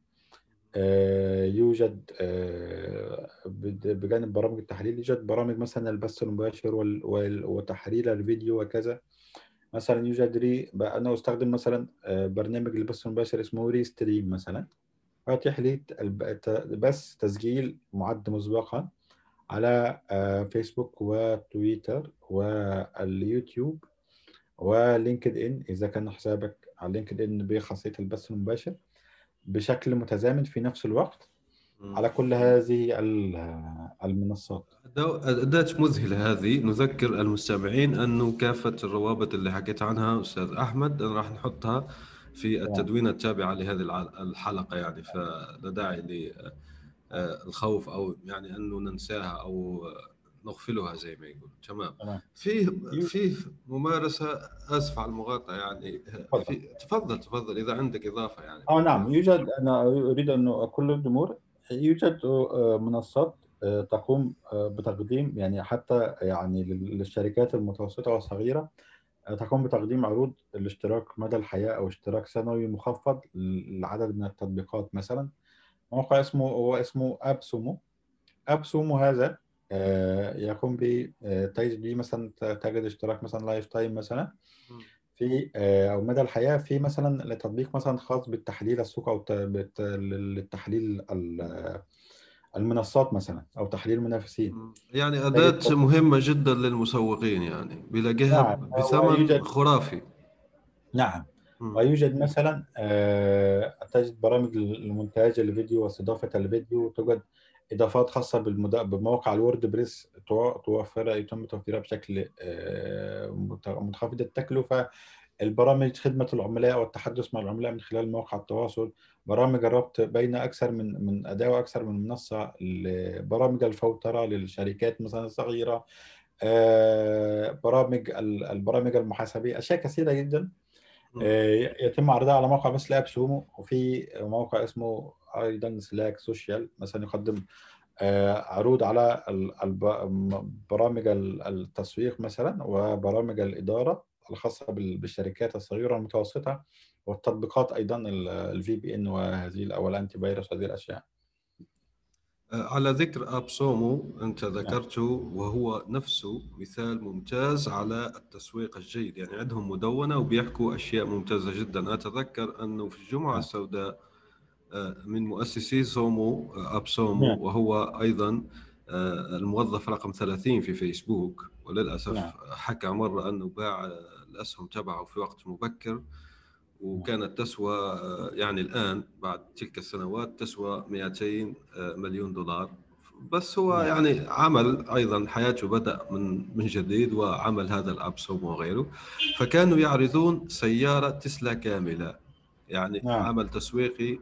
آه، يوجد آه، بجانب برامج التحليل يوجد برامج مثلا البث المباشر وتحليل الفيديو وكذا. مثلا يوجد Re أنا أستخدم مثلا آه، برنامج البث المباشر اسمه Restream مثلا. فاتح لي بث تسجيل معد مسبقا على آه، فيسبوك وتويتر واليوتيوب. ولينكد إن إذا كان حسابك على لينكد إن بخاصيه البث المباشر بشكل متزامن في نفس الوقت على كل هذه ال- المنصات. أداة مذهلة هذه. نذكر المستمعين أنه كافة الروابط اللي حكيت عنها أستاذ أحمد أنا راح نحطها في التدوينة التابعة لهذه الحلقة يعني. فلا داعي للخوف أو يعني أنه ننساها أو نغفلها زي ما يقول تمام. تمام. في في ممارسة آسف على المقاطعة يعني في تفضل تفضل إذا عندك إضافة يعني. آه نعم. يوجد أنا أريد أن أقول للجمهور يوجد آه، منصات آه، تقوم آه، بتقديم يعني حتى يعني لل- للشركات المتوسطة والصغيرة تقوم بتقديم عروض الاشتراك مدى الحياة أو اشتراك سنوي مخفض لعدد من التطبيقات مثلا. موقع اسمه هو اسمه AppSumo AppSumo هذا يقوم ب آه، به مثلا تجد اشتراك مثلا lifetime مثلا. في آه، أو مدى الحياة في مثلا لتطبيق مثلا خاص بالتحليل السوق أو للتحليل ال- المنصات مثلا أو تحليل المنافسين. يعني أداة مهمة جدا للمسوقين يعني بيلاقيها نعم، بثمن يوجد- خرافي. نعم. مم. ويوجد مثلا آه، تجد برامج المونتاج الفيديو واستضافة الفيديو توجد إضافات خاصة بالمدا- بموقع ال WordPress تو- توفرها يتم توفيرها بشكل آه، منخفض التكلفة. البرامج خدمة العملاء والتحدث مع العملاء من خلال مواقع التواصل. برامج الربط بين أكثر من من أداة وأكثر من منصة برامج الفوترة للشركات مثلا الصغيرة. آه، برامج ال- البرامج المحاسبية. أشياء كثيرة جدا. آه، يتم عرضها على موقع مثل AppSumo وفي موقع اسمه أيضا StackSocial مثلا يقدم آه، عروض على برامج ال- التسويق مثلا وبرامج الإدارة الخاصة بال- بالشركات الصغيرة والمتوسطة والتطبيقات أيضا ال VPN وهذه أو ال antivirus وهذه الأشياء. على ذكر AppSumo أنت ذكرته وهو نفسه مثال ممتاز على التسويق الجيد. يعني عندهم مدونة وبيحكوا أشياء ممتازة جدا. أتذكر أنه في الجمعة نعم. السوداء آه، من مؤسسي Sumo آه، AppSumo نعم. وهو أيضا آه، الموظف رقم 30 في فيسبوك وللأسف نعم. حكى مرة انه باع آه، الأسهم تبعه في وقت مبكر وكانت تسوى آه، يعني الآن بعد تلك السنوات تسوى 200 آه، مليون دولار بس هو نعم. يعني عمل أيضا حياته بدأ من من جديد وعمل هذا الأب سوم وغيره فكانوا يعرضون سيارة تسلا كاملة يعني نعم. عمل تسويقي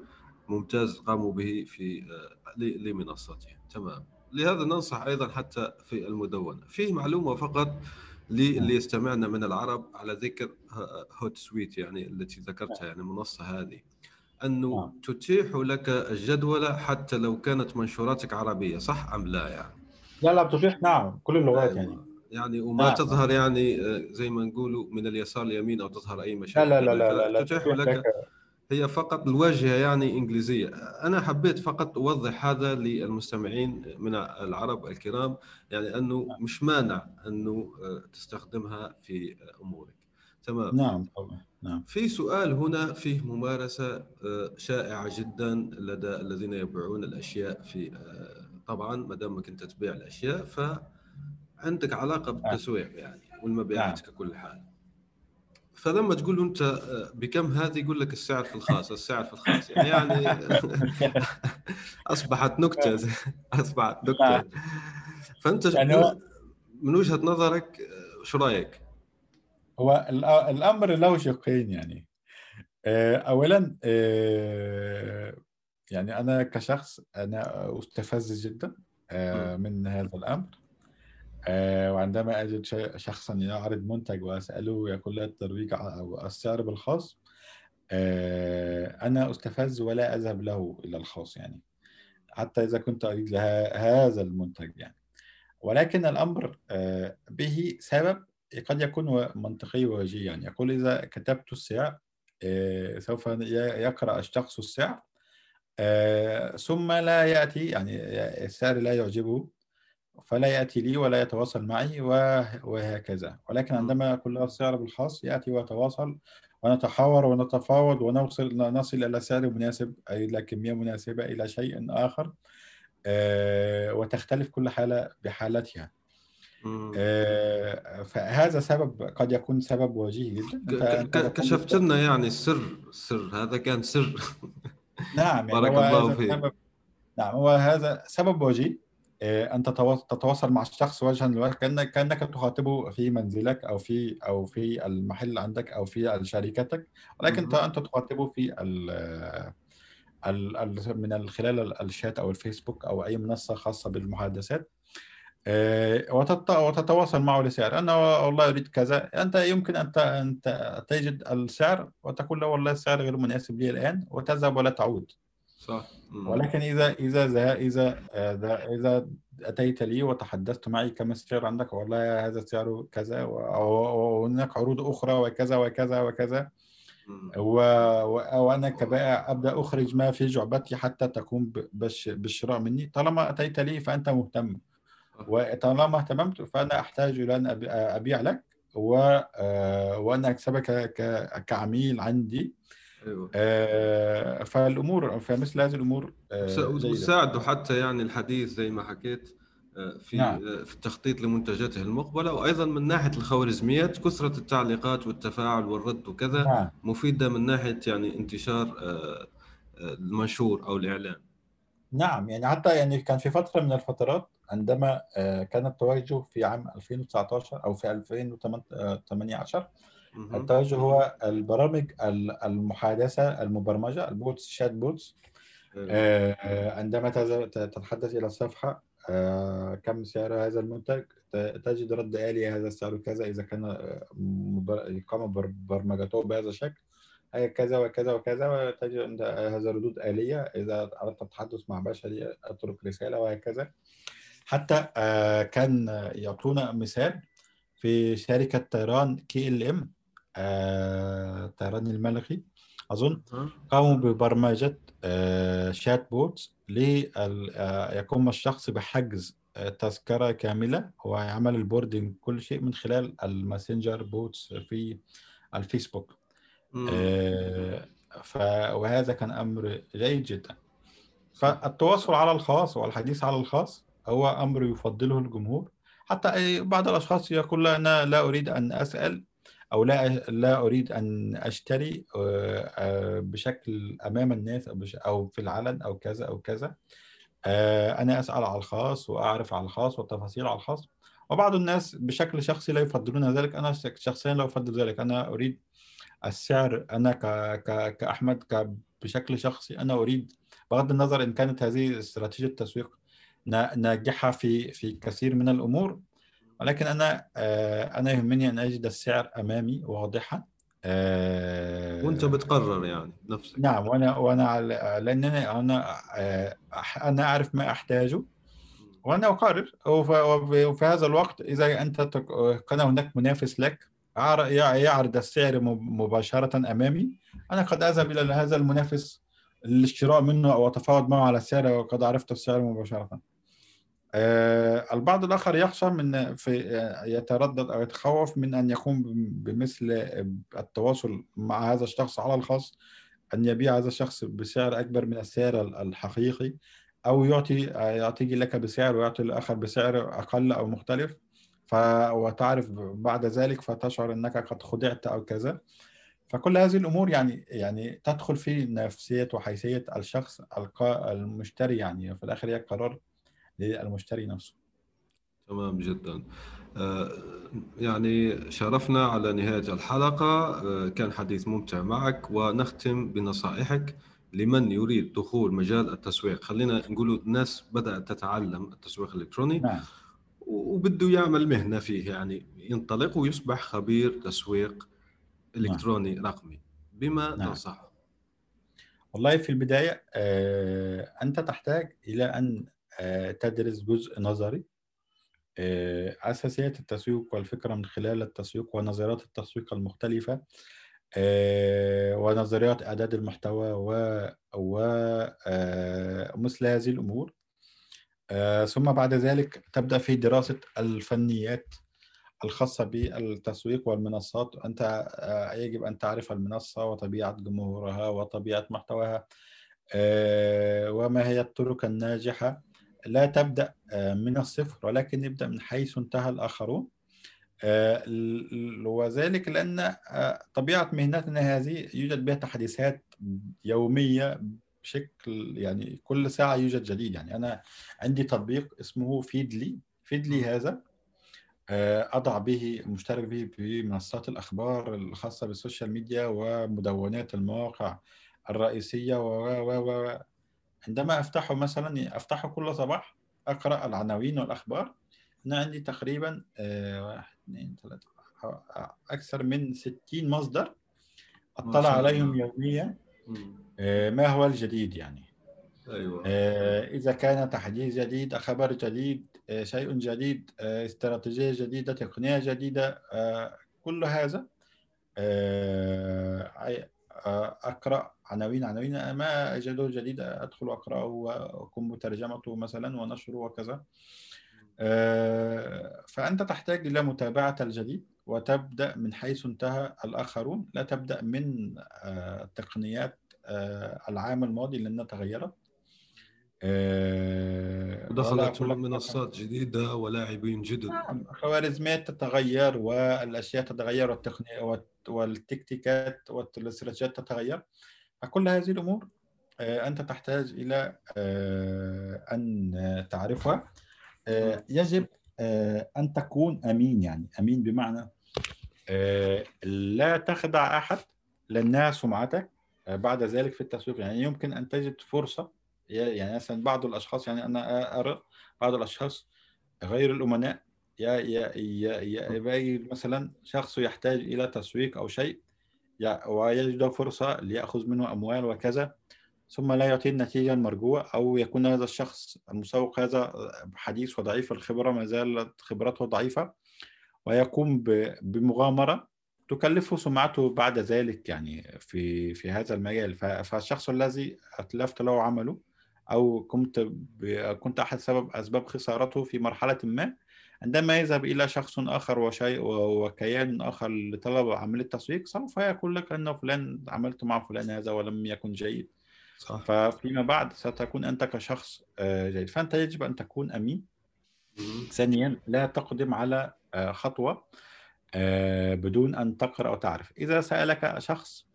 ممتاز قاموا به في آه، لمنصتهم. تمام. لهذا ننصح أيضا حتى في المدونة. فيه معلومة فقط للي يستمعنا من العرب على ذكر هوت سويت يعني التي ذكرتها يعني المنصه هذه. أنه نعم. تتيح لك الجدولة حتى لو كانت منشوراتك عربية صح أم لا يعني؟ لا لا بتتيح نعم. كل اللغات يعني. يعني وما نعم. تظهر يعني آه، زي ما نقولوا من اليسار اليمين أو تظهر أي لا مشاكل. لا لا لا لا, لا تتيح تتيح لك لك هي فقط الواجهة يعني إنجليزية. أنا حبيت فقط أوضح هذا للمستمعين من العرب الكرام يعني أنه مش مانع أنه آه، تستخدمها في أمورك. تمام؟ نعم طبعا نعم. في سؤال هنا فيه ممارسة آه، شائعة جدا لدى الذين يبيعون الأشياء في آه، طبعا ما دامك أنت تبيع الأشياء فعندك علاقة بالتسويق يعني والمبيعات ككل حال. فلما تقول له أنت آه، بكم هذه يقول لك السعر في الخاص السعر في الخاص. يعني يعني أصبحت نكتة أصبحت نكتة. نعم. فأنت يعني هو- من وجهة نظرك آه، شو رأيك؟ هو الأمر له شقين يعني. آه، اولا آه، يعني أنا كشخص أنا أستفز جدا آه، من هذا الأمر. آه، وعندما أجد شيء- شخصا يعرض منتج وأسأله يقول لي الترويج أو السعر بالخاص آه، أنا أستفز ولا أذهب له إلى الخاص يعني حتى إذا كنت أريد لها هذا المنتج يعني. ولكن الأمر آه، به سبب قد يكون منطقي ووجيه يعني. يقول إذا كتبت السعر آه، سوف ي- يقرأ الشخص السعر آه، ثم لا يأتي يعني السعر لا يعجبه فلا يأتي لي ولا يتواصل معي وه- وهكذا ولكن. عندما أقول له السعر بالخاص يأتي ويتواصل ونتحاور ونتفاوض ونوصل نصل إلى سعر مناسب أي إلى كمية مناسبة إلى شيء آخر آه، وتختلف كل حالة بحالتها. آه، فهذا سبب قد يكون سبب وجيه جدا كشفت لنا يعني السر السر هذا كان سر نعم يعني بارك الله فيك. نعم هو هذا سبب وجيه آه، تتوا- تتواصل مع الشخص وجها لوجه كأنك كأنك تخاطبه في منزلك أو في أو في المحل عندك أو في شركتك ولكن. أنت تخاطبه في ال من خلال ال- الشات أو الفيسبوك أو أي منصة خاصة بالمحادثات. آه، وتت- وتتواصل معه لسعر. أنا والله أريد كذا. أنت يمكن ت- تجد السعر وتقول له والله السعر غير مناسب لي الآن وتذهب ولا تعود. صح. ولكن إذا إذا ذا- إذا آه، ذا- إذا أتيت لي وتحدثت معي كم السعر عندك والله هذا سعره كذا وهناك عروض أخرى وكذا وكذا وكذا مم. و... و... وأنا كبائع أبدأ أخرج ما في جعبتي حتى تقوم. بالشراء مني طالما أتيت لي فأنت مهتم وطالما اهتممت فأنا أحتاج إلى أن أبي- أبيع لك. آه، وأن أكسبك ك... كعميل عندي أيوه. آه، فالأمور فمثل هذه الأمور آه، وساعدوا حتى يعني الحديث زي ما حكيت آه، في نعم. آه، في التخطيط لمنتجاته المقبلة وأيضا من ناحية الخوارزميات كثرة التعليقات والتفاعل والرد وكذا نعم. مفيدة من ناحية يعني انتشار المنشور أو الإعلان. نعم يعني حتى يعني كان في فترة من الفترات عندما كان التوجه في عام 2019 أو في 2018 التوجه هو البرامج ال- المحادثة المبرمجة ال bots chatbots. آه، آه، عندما تتحدث إلى الصفحة آه، كم سعر هذا المنتج؟ تجد رد آلي هذا السعر كذا إذا كان قام بر- برمجته بهذا الشكل. هي كذا وكذا وكذا وتجد عند هذا ردود آلية. إذا أردت التحدث مع بشري أترك رسالة وهكذا. حتى كان يعطونا مثال في شركة طيران KLM. طيران الملكي أظن ها؟ قاموا ببرمجة آه، chatbot ليقوم الشخص بحجز آه، تذكرة كاملة. ويعمل ال boarding كل شيء من خلال ال Messenger bots في الفيسبوك. آه، ف... وهذا كان أمر جيد جدا. فالتواصل على الخاص والحديث على الخاص هو أمر يفضله الجمهور. حتى بعض الأشخاص يقول لا أنا لا أريد أن أسأل. أو لا لا أريد أن أشتري آه، آه، بشكل أمام الناس بش- أو في العلن أو كذا أو كذا. آه، أنا أسأل على الخاص وأعرف على الخاص والتفاصيل على الخاص. وبعض الناس بشكل شخصي لا يفضلون ذلك. أنا شخصيا لا أفضل ذلك. أنا أريد السعر. أنا ك... ك... كأحمد ك... بشكل شخصي أنا أريد بغض النظر إن كانت هذه استراتيجية تسويق نا- ناجحة في في كثير من الأمور ولكن أنا آه، أنا يهمني أن أجد السعر أمامي واضحا. آه، وأنت بتقرر يعني نفسك. نعم وأنا على- لأنني أنا آه، أنا أعرف ما أحتاجه وأنا أقرر. وف- وفي هذا الوقت إذا أنت تك- كان هناك منافس لك عر- يع- يعرض السعر مب- مباشرة أمامي. أنا قد أذهب إلى هذا المنافس للشراء منه أو أتفاوض معه على السعر وقد عرفت السعر مباشرة. آه، البعض الآخر يخشى من في آه، يتردد أو يتخوف من أن يقوم بم- بمثل التواصل مع هذا الشخص على الخاص أن يبيع هذا الشخص بسعر أكبر من السعر ال- الحقيقي أو يعطي آه، يعطيك لك بسعر ويعطي الآخر بسعر أقل أو مختلف. ف وتعرف بعد ذلك فتشعر أنك قد خدعت أو كذا. فكل هذه الأمور يعني يعني تدخل في نفسية وحيثية الشخص المشتري يعني في الآخر هي قرار للمشتري نفسه. تمام جدا. آه، يعني شرفنا على نهاية الحلقة. آه، كان حديث ممتع معك ونختم بنصائحك لمن يريد دخول مجال التسويق. خلينا نقول الناس بدأت تتعلم التسويق الإلكتروني نعم. وبده يعمل مهنة فيه يعني ينطلق ويصبح خبير تسويق إلكتروني رقمي. بما نعم. تنصحه؟ والله في البداية آه، أنت تحتاج إلى أن تدرس جزء نظري. آه، أساسيات التسويق والفكرة من خلال التسويق ونظريات التسويق المختلفة. آه، ونظريات إعداد المحتوى و ومثل هذه الأمور. آه، ثم بعد ذلك تبدأ في دراسة الفنيات الخاصة بالتسويق والمنصات. أنت آه، يجب أن تعرف المنصة وطبيعة جمهورها وطبيعة محتواها وما هي الطرق الناجحة. لا تبدأ من الصفر ولكن ابدأ من حيث انتهى الآخرون. آه، وذلك لأن آه، طبيعة مهنتنا هذه يوجد بها تحديثات يومية بشكل يعني كل ساعة يوجد جديد. يعني أنا عندي تطبيق اسمه فيدلي. فيدلي هذا آه، أضع به مشترك به بمنصات الأخبار الخاصة بالسوشيال ميديا ومدونات المواقع الرئيسية و و عندما أفتحه مثلا أفتحه كل صباح أقرأ العناوين والأخبار أنا عندي تقريبا واحد اثنين ثلاثة أكثر من 60 مصدر أطلع عليهم يوميا. آه، ما هو الجديد يعني؟ أيوة. آه، إذا كان تحديث جديد خبر جديد آه، شيء جديد استراتيجية جديدة تقنية جديدة كل هذا أقرأ عناوين عناوين ما أجده جديد أدخل أقرأه وأقوم بترجمته مثلا ونشره وكذا. آه، فأنت تحتاج إلى متابعة الجديد وتبدأ من حيث انتهى الآخرون لا تبدأ من التقنيات آه، آه، العام الماضي لأنها تغيرت دخلت منصات جديدة ولاعبين جدد. نعم خوارزميات تتغير والأشياء تتغير والتقنية والتكتيكات والاستراتيجيات تتغير. فكل هذه الأمور أنت تحتاج إلى أن تعرفها. آه، يجب آه، أن تكون أمين يعني. أمين بمعنى آه، لا تخدع أحد لانها سمعتك بعد ذلك في التسويق. يعني يمكن أن تجد فرصة يعني مثلا بعض الأشخاص يعني أنا أرى بعض الأشخاص غير الأمناء يا يا يا مثلا شخص يحتاج إلى تسويق أو شيء ويجد فرصة ليأخذ منه أموال وكذا ثم لا يعطي النتيجة المرجوة أو يكون هذا الشخص المسوق هذا حديث وضعيف الخبرة ما زالت خبرته ضعيفة ويقوم بمغامرة تكلفه سمعته بعد ذلك يعني في في هذا المجال. فالشخص الذي أتلفت له عمله أو كنت كنت أحد سبب أسباب خسارته في مرحلة ما عندما يذهب إلى شخص آخر وشيء وكيان آخر لطلب عملية تسويق سوف يقول لك أن فلان عملت مع فلان هذا ولم يكن جيد. صح. ففيما بعد ستكون أنت كشخص آه، جيد. فأنت يجب أن تكون أمين. ثانيا لا تقدم على آه، خطوة آه، بدون أن تقرأ أو تعرف. إذا سألك شخص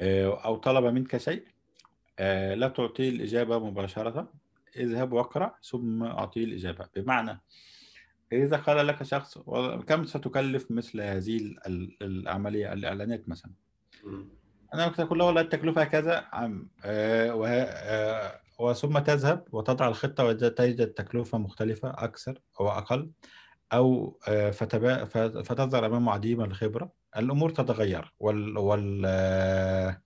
أو طلب منك شيء لا تعطيه الإجابة مباشرة. اذهب واقرأ ثم أعطيه الإجابة. بمعنى إذا قال لك شخص كم ستكلف مثل هذه العملية الإعلانات مثلا؟ أنا كنت أقول له والله التكلفة كذا عم آه. آه وثم تذهب وتضع الخطة وتجد التكلفة مختلفة أكثر أو أقل أو آه فتبا... فتظهر أمام عديم الخبرة. الأمور تتغير وال, وال... آه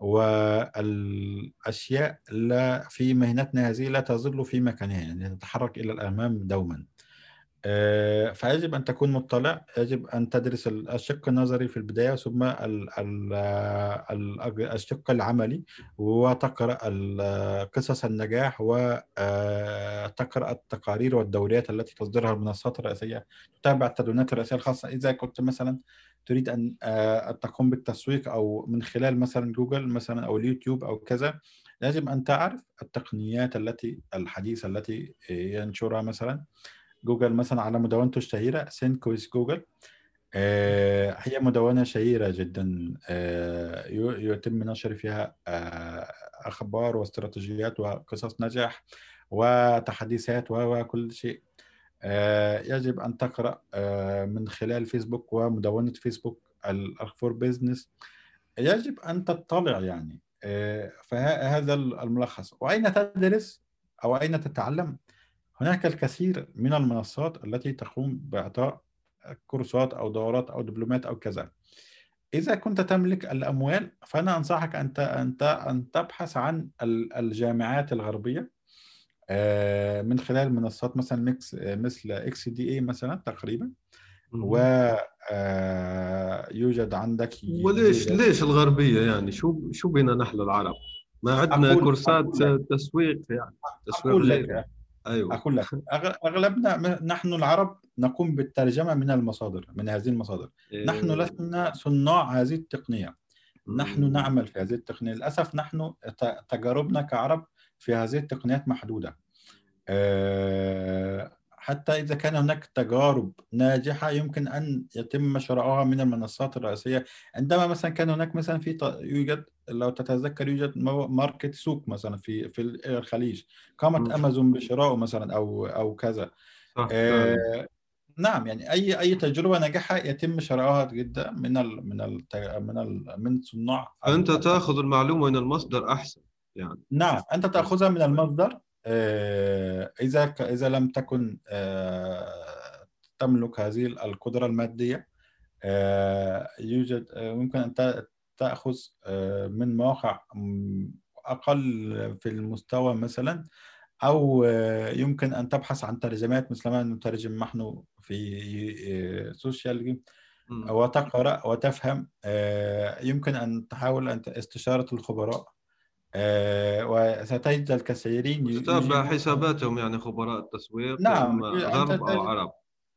والأشياء لا في مهنتنا هذه لا تظل في مكانها يعني تتحرك إلى الأمام دوما. فيجب أن تكون مطلع يجب أن تدرس الشق النظري في البداية ثم الشق العملي وتقرأ قصص النجاح وتقرأ آه، التقارير والدوريات التي تصدرها المنصات الرئيسية تتابع التدوينات الرئيسية الخاصة. إذا كنت مثلا تريد أن آه، تقوم بالتسويق أو من خلال مثلا جوجل مثلا أو اليوتيوب أو كذا يجب أن تعرف التقنيات التي الحديثة التي ينشرها مثلا. جوجل مثلا على مدونته الشهيرة Think with Google. آه، هي مدونة شهيرة جدا. آه، يتم نشر فيها آه، أخبار واستراتيجيات وقصص نجاح وتحديثات وكل شيء. يجب أن تقرأ من خلال فيسبوك ومدونة فيسبوك الأخبار بيزنس. يجب أن تطلع يعني. فهذا الملخص. وأين تدرس؟ أو أين تتعلم؟ هناك الكثير من المنصات التي تقوم بإعطاء كورسات أو دورات أو دبلومات أو كذا إذا كنت تملك الأموال فأنا أنصحك أن أنت أن تبحث عن الجامعات الغربية آه، من خلال منصات مثلا MOOCs مثل إكس دي اي مثلا تقريبا و آه، يوجد عندك وليش. ليش الغربية يعني شو شو بينا نحن العرب؟ ما عندنا أقول- كورسات أقول. تسويق يعني تسويق غير لك أيوه. أقول لك أغلبنا نحن العرب نقوم بالترجمة من المصادر من هذه المصادر. نحن إيه. لسنا صناع هذه التقنية. نحن مم. نعمل في هذه التقنية. للأسف نحن تجاربنا كعرب في هذه التقنيات محدودة. آه، حتى إذا كان هناك تجارب ناجحة يمكن أن يتم شرائها من المنصات الرئيسية. عندما مثلا كان هناك مثلا في يوجد لو تتذكر يوجد ماركت سوق مثلا في في الخليج. قامت مم. أمازون بشرائه مثلا أو أو كذا. آه، نعم يعني أي أي تجربة ناجحة يتم شرائها جدا من ال من ال من ال من صناع فانت تأخذ المعلومة من المصدر أحسن يعني. نعم أنت تأخذها من المصدر. آه، إذا ك- إذا لم تكن آه، تملك هذه القدرة المادية آه، يوجد ممكن أن ت- تأخذ آه، من مواقع أقل في المستوى مثلا أو آه، يمكن أن تبحث عن ترجمات مثل ما نترجم نحن في سوشيال مم. وتقرأ وتفهم يمكن أن تحاول أن استشارة الخبراء وستجد الكثيرين تتابع حساباتهم يعني خبراء التسويق نعم، غرب أو عرب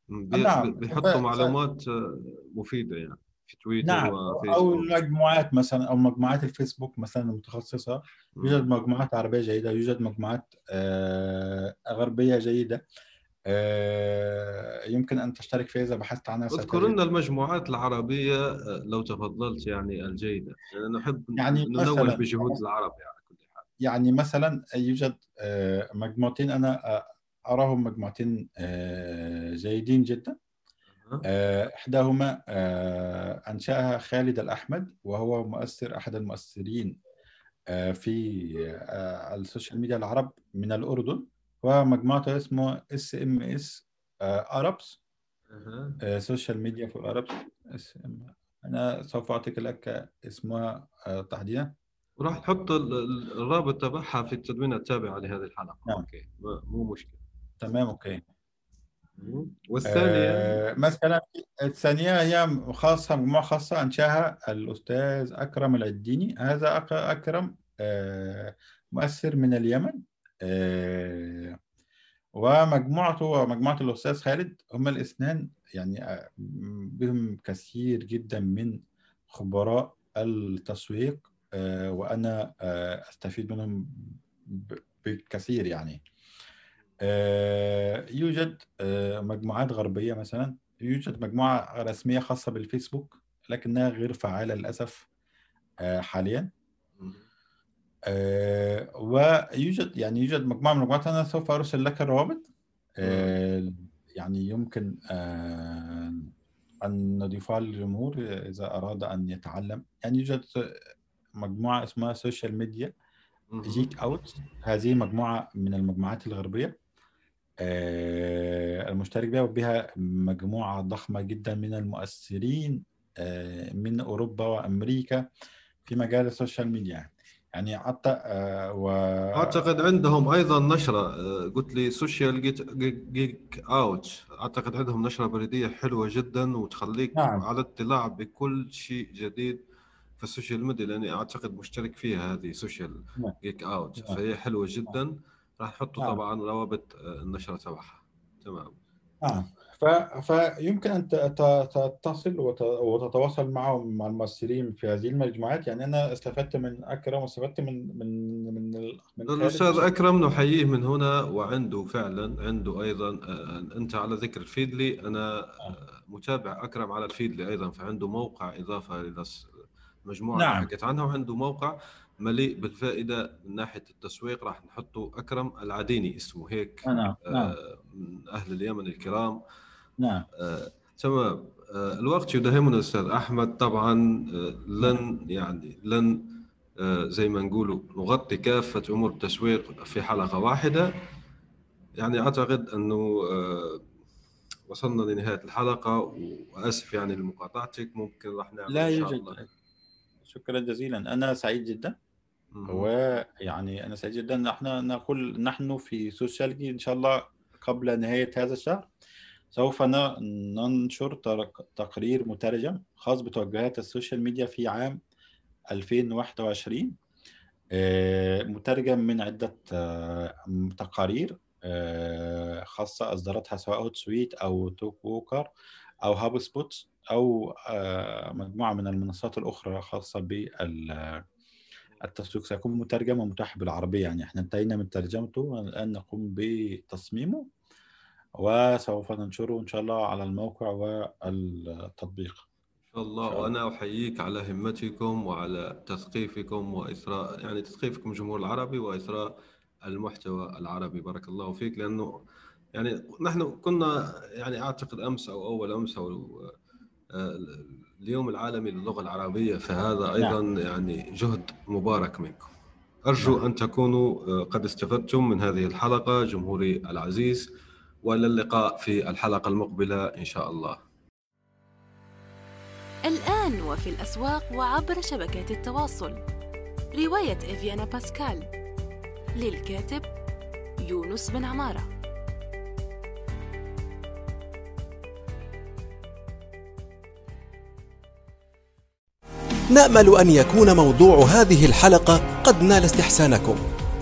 نعم. بيحطوا معلومات آه، مفيدة يعني في تويتر نعم أو وفيسبوك المجموعات مثلا أو مجموعات الفيسبوك مثلا المتخصصة. يوجد مجموعات عربية جيدة يوجد مجموعات آه، غربية جيدة آه، يمكن أن تشترك فيها إذا بحثت عنها اذكر لنا المجموعات العربية آه، لو تفضلت يعني الجيدة. يعني نحب يعني ننوه بجهود العرب يعني كل حال. يعني مثلا يوجد آه، مجموعتين أنا آه، أراهم مجموعتين آه، جيدين جدا. آه، آه، أنشأها خالد الأحمد وهو مؤثر أحد المؤثرين آه، في آه، ال social media العرب من الأردن. ومجموعته اسمه SMS أها. Social Media for Arabs أنا سوف أعطيك لك اسمها آه، تحديدا. وراح ال- الرابط تبعها في التدوين التابعه لهذه الحلقة. نعم. Okay. مو مشكلة. تمام okay. والثانية؟ آه، مثلا الثانية هي خاصة مجموعة خاصة أنشاها الأستاذ أكرم العديني. هذا أكرم آه، مؤثر من اليمن. ومجموعته ومجموعة الأستاذ خالد هما الاثنان يعني آه، بهم كثير جدا من خبراء التسويق آه، وأنا آه، أستفيد منهم بالكثير يعني. آه، يوجد آه، مجموعات غربية مثلا يوجد مجموعة رسمية خاصة بالفيسبوك لكنها غير فعالة للأسف آه، حاليا. آه، ويوجد يعني يوجد مجموعة من المجموعات أنا سوف أرسل لك الروابط. آه، يعني يمكن آه، أن نضيفها للجمهور إذا أراد أن يتعلم. يعني يوجد مجموعة اسمها Social Media Geek Out هذه مجموعة من المجموعات الغربية. آه، المشترك بها وبها مجموعة ضخمة جدا من المؤثرين من أوروبا وأمريكا في مجال ال social media. يعني حتى آه، و أعتقد عندهم أيضا نشرة آه، قلت لي Social Geek, Out أعتقد عندهم نشرة بريدية حلوة جدا وتخليك نعم. على اطلاع بكل شيء جديد في ال social media لأني أعتقد مشترك فيها هذه Social نعم. Geek Out نعم. فهي حلوة جدا راح نحطوا نعم. طبعا روابط آه، النشرة تبعها تمام نعم ف... فيمكن أن تتصل وت... وتتواصل معهم مع الممثلين في هذه المجموعات. يعني أنا استفدت من أكرم واستفدت من من من من بشكل- أكرم نحييه من هنا وعنده فعلا عنده أيضا آه، أنت على ذكر الفيدلي أنا آه، متابع أكرم على الفيدلي أيضا فعنده موقع إضافة إلى الس- المجموعة اللي نعم. حكيت عنها وعنده موقع مليء بالفائدة من ناحية التسويق. راح نحطه أكرم العديني اسمه هيك نعم نعم. آه، من أهل اليمن الكرام. نعم. آه، تمام آه، الوقت يداهمنا أستاذ أحمد. طبعا آه، لن يعني لن آه، زي ما نقولوا نغطي كافة أمور التسويق في حلقة واحدة. يعني أعتقد أنه آه، وصلنا لنهاية الحلقة وأسف يعني لمقاطعتك. ممكن راح نعمل لا إن شاء يوجد الله. شكرا جزيلا. أنا سعيد جدا. ويعني أنا سعيد جدا. نحن نقول نحن في سوشيالجي إن شاء الله قبل نهاية هذا الشهر. سوف ننشر تقرير مترجم خاص بتوجهات ال social media في عام 2021 آه، مترجم من عدة آه، تقارير آه، خاصة أصدرتها سواء Hootsuite أو Talkwalker أو HubSpot أو مجموعة من المنصات الأخرى خاصة بالتسويق سيكون مترجم ومتاح بالعربية يعني إحنا انتهينا من ترجمته والآن نقوم بتصميمه. وسوف ننشره إن شاء الله على الموقع والتطبيق. إن شاء الله. وأنا أحييك على همتكم وعلى تثقيفكم وإثراء يعني تثقيفكم الجمهور العربي وإثراء المحتوى العربي. بارك الله فيك. لأنه يعني نحن كنا يعني أعتقد أمس أو أول أمس أو آه، اليوم العالمي للغة العربية فهذا أيضا نعم. يعني جهد مبارك منكم. أرجو نعم. أن تكونوا آه، قد استفدتم من هذه الحلقة جمهوري العزيز. والى اللقاء في الحلقة المقبلة إن شاء الله. الآن وفي الأسواق وعبر شبكات التواصل. رواية إفيانا باسكال. للكاتب يونس بن عمارة. نأمل أن يكون موضوع هذه الحلقة قد نال استحسانكم.